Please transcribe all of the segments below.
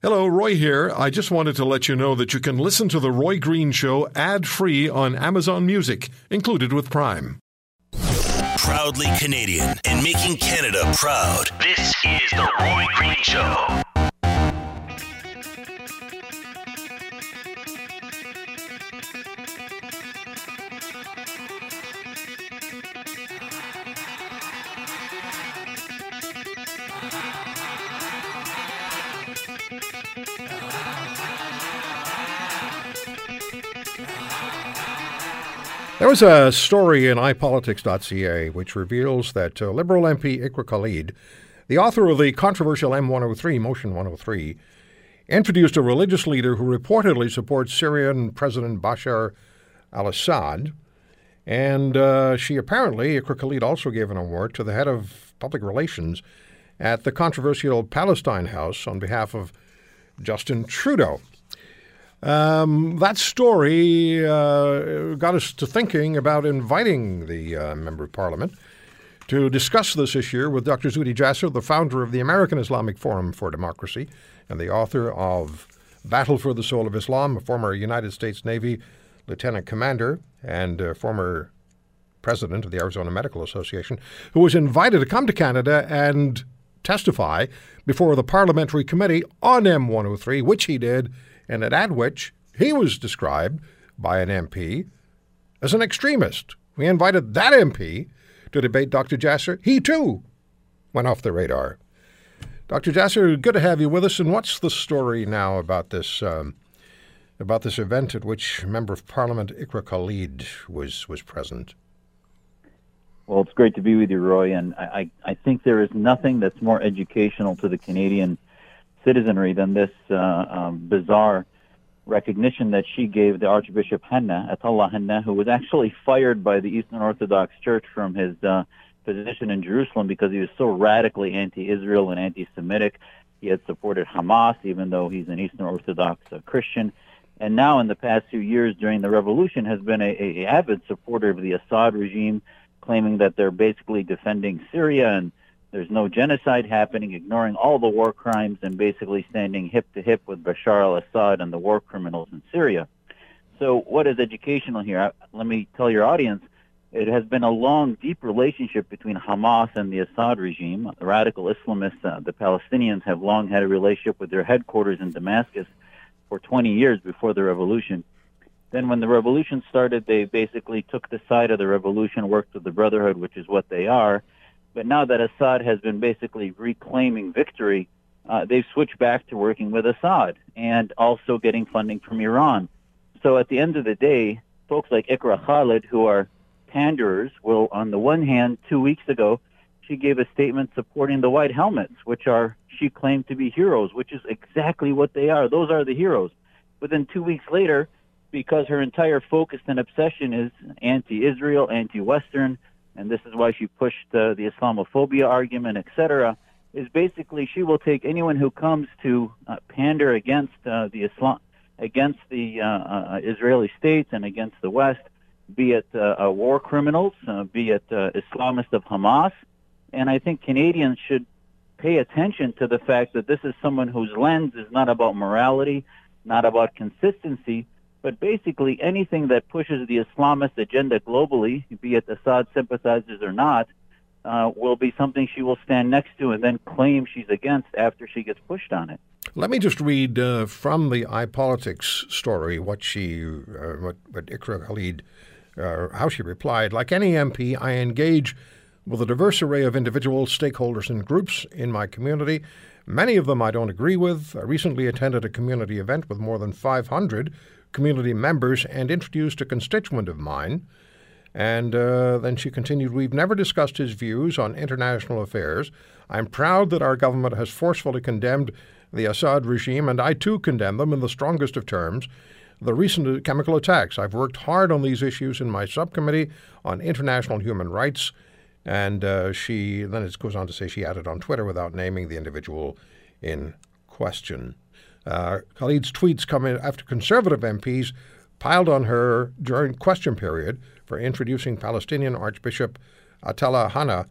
Hello, Roy here. I just wanted to let you know that you can listen to The Roy Green Show ad free on Amazon Music, included with Prime. Proudly Canadian and making Canada proud. This is The Roy Green Show. There was a story in iPolitics.ca which reveals that uh, Liberal MP Iqra Khalid, the author of the controversial M103, Motion 103, introduced a religious leader who reportedly supports Syrian President Bashar al Assad. And uh, she apparently, Iqra Khalid also gave an award to the head of public relations at the controversial Palestine House on behalf of Justin Trudeau. Um, that story uh, got us to thinking about inviting the uh, Member of Parliament to discuss this issue with Dr. Zuhdi Jasser, the founder of the American Islamic Forum for Democracy and the author of Battle for the Soul of Islam, a former United States Navy lieutenant commander and uh, former president of the Arizona Medical Association, who was invited to come to Canada and testify before the parliamentary committee on M103, which he did and at which he was described by an MP as an extremist. We invited that MP to debate Dr. Jasser. He too went off the radar. Dr. Jasser, good to have you with us. And what's the story now about this um, about this event at which Member of Parliament Iqra Khalid was was present? Well, it's great to be with you, Roy. And I, I think there is nothing that's more educational to the Canadian citizenry than this uh, um, bizarre recognition that she gave the Archbishop Hanna, Atallah Hanna, who was actually fired by the Eastern Orthodox Church from his uh, position in Jerusalem because he was so radically anti-Israel and anti-Semitic. He had supported Hamas, even though he's an Eastern Orthodox uh, Christian. And now, in the past few years during the revolution, has been a, a avid supporter of the Assad regime, claiming that they're basically defending Syria and there's no genocide happening, ignoring all the war crimes and basically standing hip to hip with Bashar al-Assad and the war criminals in Syria. So what is educational here? Let me tell your audience, it has been a long, deep relationship between Hamas and the Assad regime. The radical Islamists, uh, the Palestinians, have long had a relationship with their headquarters in Damascus for 20 years before the revolution. Then when the revolution started, they basically took the side of the revolution, worked with the Brotherhood, which is what they are, but now that Assad has been basically reclaiming victory, uh, they've switched back to working with Assad and also getting funding from Iran. So at the end of the day, folks like Iqra Khalid, who are panderers, will, on the one hand, two weeks ago, she gave a statement supporting the white helmets, which are, she claimed to be heroes, which is exactly what they are. Those are the heroes. But then two weeks later, because her entire focus and obsession is anti-Israel, anti-Western, and this is why she pushed uh, the Islamophobia argument, etc., is basically she will take anyone who comes to uh, pander against uh, the Islam, against the uh, uh, Israeli state and against the West, be it uh, war criminals, be it Islamists of Hamas, and I think Canadians should pay attention to the fact that this is someone whose lens is not about morality, not about consistency, but basically, anything that pushes the Islamist agenda globally, be it Assad sympathizers or not, uh, will be something she will stand next to and then claim she's against after she gets pushed on it. Let me just read uh, from the iPolitics story what she, uh, what, what Iqra Khalid, uh, how she replied. Like any MP, I engage with a diverse array of individuals, stakeholders, and groups in my community. Many of them I don't agree with. I recently attended a community event with more than 500 community members and introduced a constituent of mine. And uh, then she continued, We've never discussed his views on international affairs. I'm proud that our government has forcefully condemned the Assad regime, and I too condemn them in the strongest of terms. The recent chemical attacks. I've worked hard on these issues in my subcommittee on international human rights. And uh, she then it goes on to say she added on Twitter without naming the individual in question. Uh, Khalid's tweets come in after conservative MPs piled on her during question period for introducing Palestinian Archbishop Atallah Hanna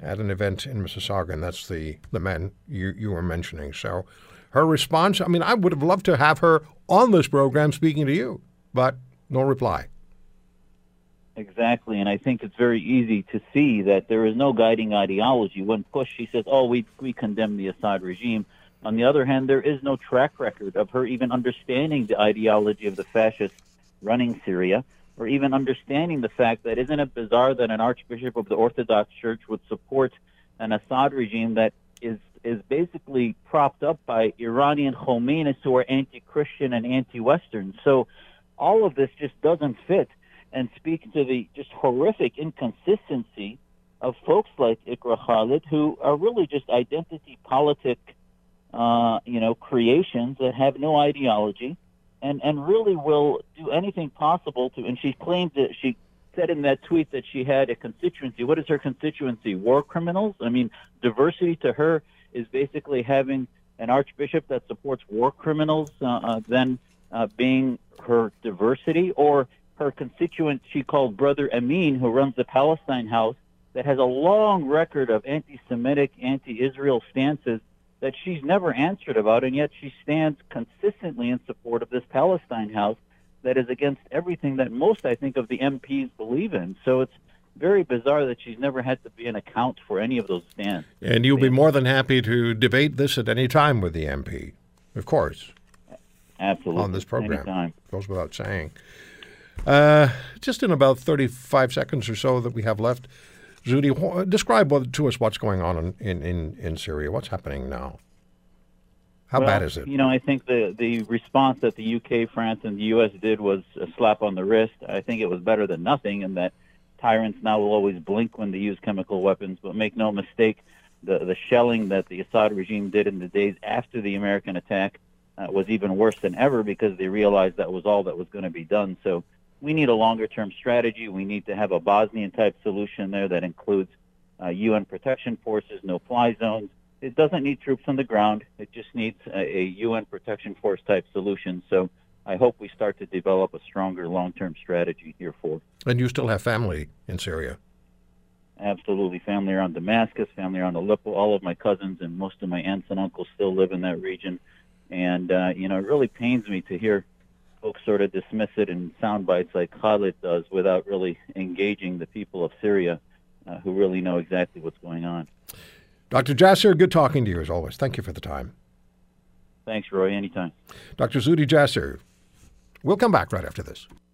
at an event in Mississauga, and that's the, the man you, you were mentioning. So her response. I mean, I would have loved to have her on this program speaking to you, but no reply. Exactly, and I think it's very easy to see that there is no guiding ideology. When pushed, she says, "Oh, we we condemn the Assad regime." On the other hand, there is no track record of her even understanding the ideology of the fascists running Syria, or even understanding the fact that isn't it bizarre that an archbishop of the Orthodox Church would support an Assad regime that is is basically propped up by Iranian Khomeinists who are anti-Christian and anti-Western. So all of this just doesn't fit and speaks to the just horrific inconsistency of folks like Iqra Khalid who are really just identity politic uh, you know, creations that have no ideology and, and really will do anything possible to, and she claimed that she said in that tweet that she had a constituency. What is her constituency? War criminals? I mean, diversity to her is basically having an archbishop that supports war criminals, uh, uh, then uh, being her diversity, or her constituent she called Brother Amin, who runs the Palestine House, that has a long record of anti Semitic, anti Israel stances that she's never answered about, and yet she stands consistently in support of this Palestine House that is against everything that most, I think, of the MPs believe in. So it's very bizarre that she's never had to be an account for any of those stands. And you'll be more than happy to debate this at any time with the MP, of course. Absolutely. On this program. Anytime. Goes without saying. Uh, just in about 35 seconds or so that we have left, Zuhdi, describe to us what's going on in, in, in Syria. What's happening now? How well, bad is it? You know, I think the the response that the UK, France, and the US did was a slap on the wrist. I think it was better than nothing, and that tyrants now will always blink when they use chemical weapons. But make no mistake, the the shelling that the Assad regime did in the days after the American attack uh, was even worse than ever because they realized that was all that was going to be done. So we need a longer term strategy. We need to have a Bosnian type solution there that includes uh, UN protection forces, no fly zones. It doesn't need troops on the ground. It just needs a, a UN protection force type solution. So I hope we start to develop a stronger long term strategy here for. And you still have family in Syria? Absolutely. Family around Damascus, family around Aleppo. All of my cousins and most of my aunts and uncles still live in that region. And, uh, you know, it really pains me to hear folks sort of dismiss it in sound bites like Khalid does without really engaging the people of Syria uh, who really know exactly what's going on. Dr. Jasser, good talking to you as always. Thank you for the time. Thanks, Roy. Anytime. Dr. Zuhdi Jasser. We'll come back right after this.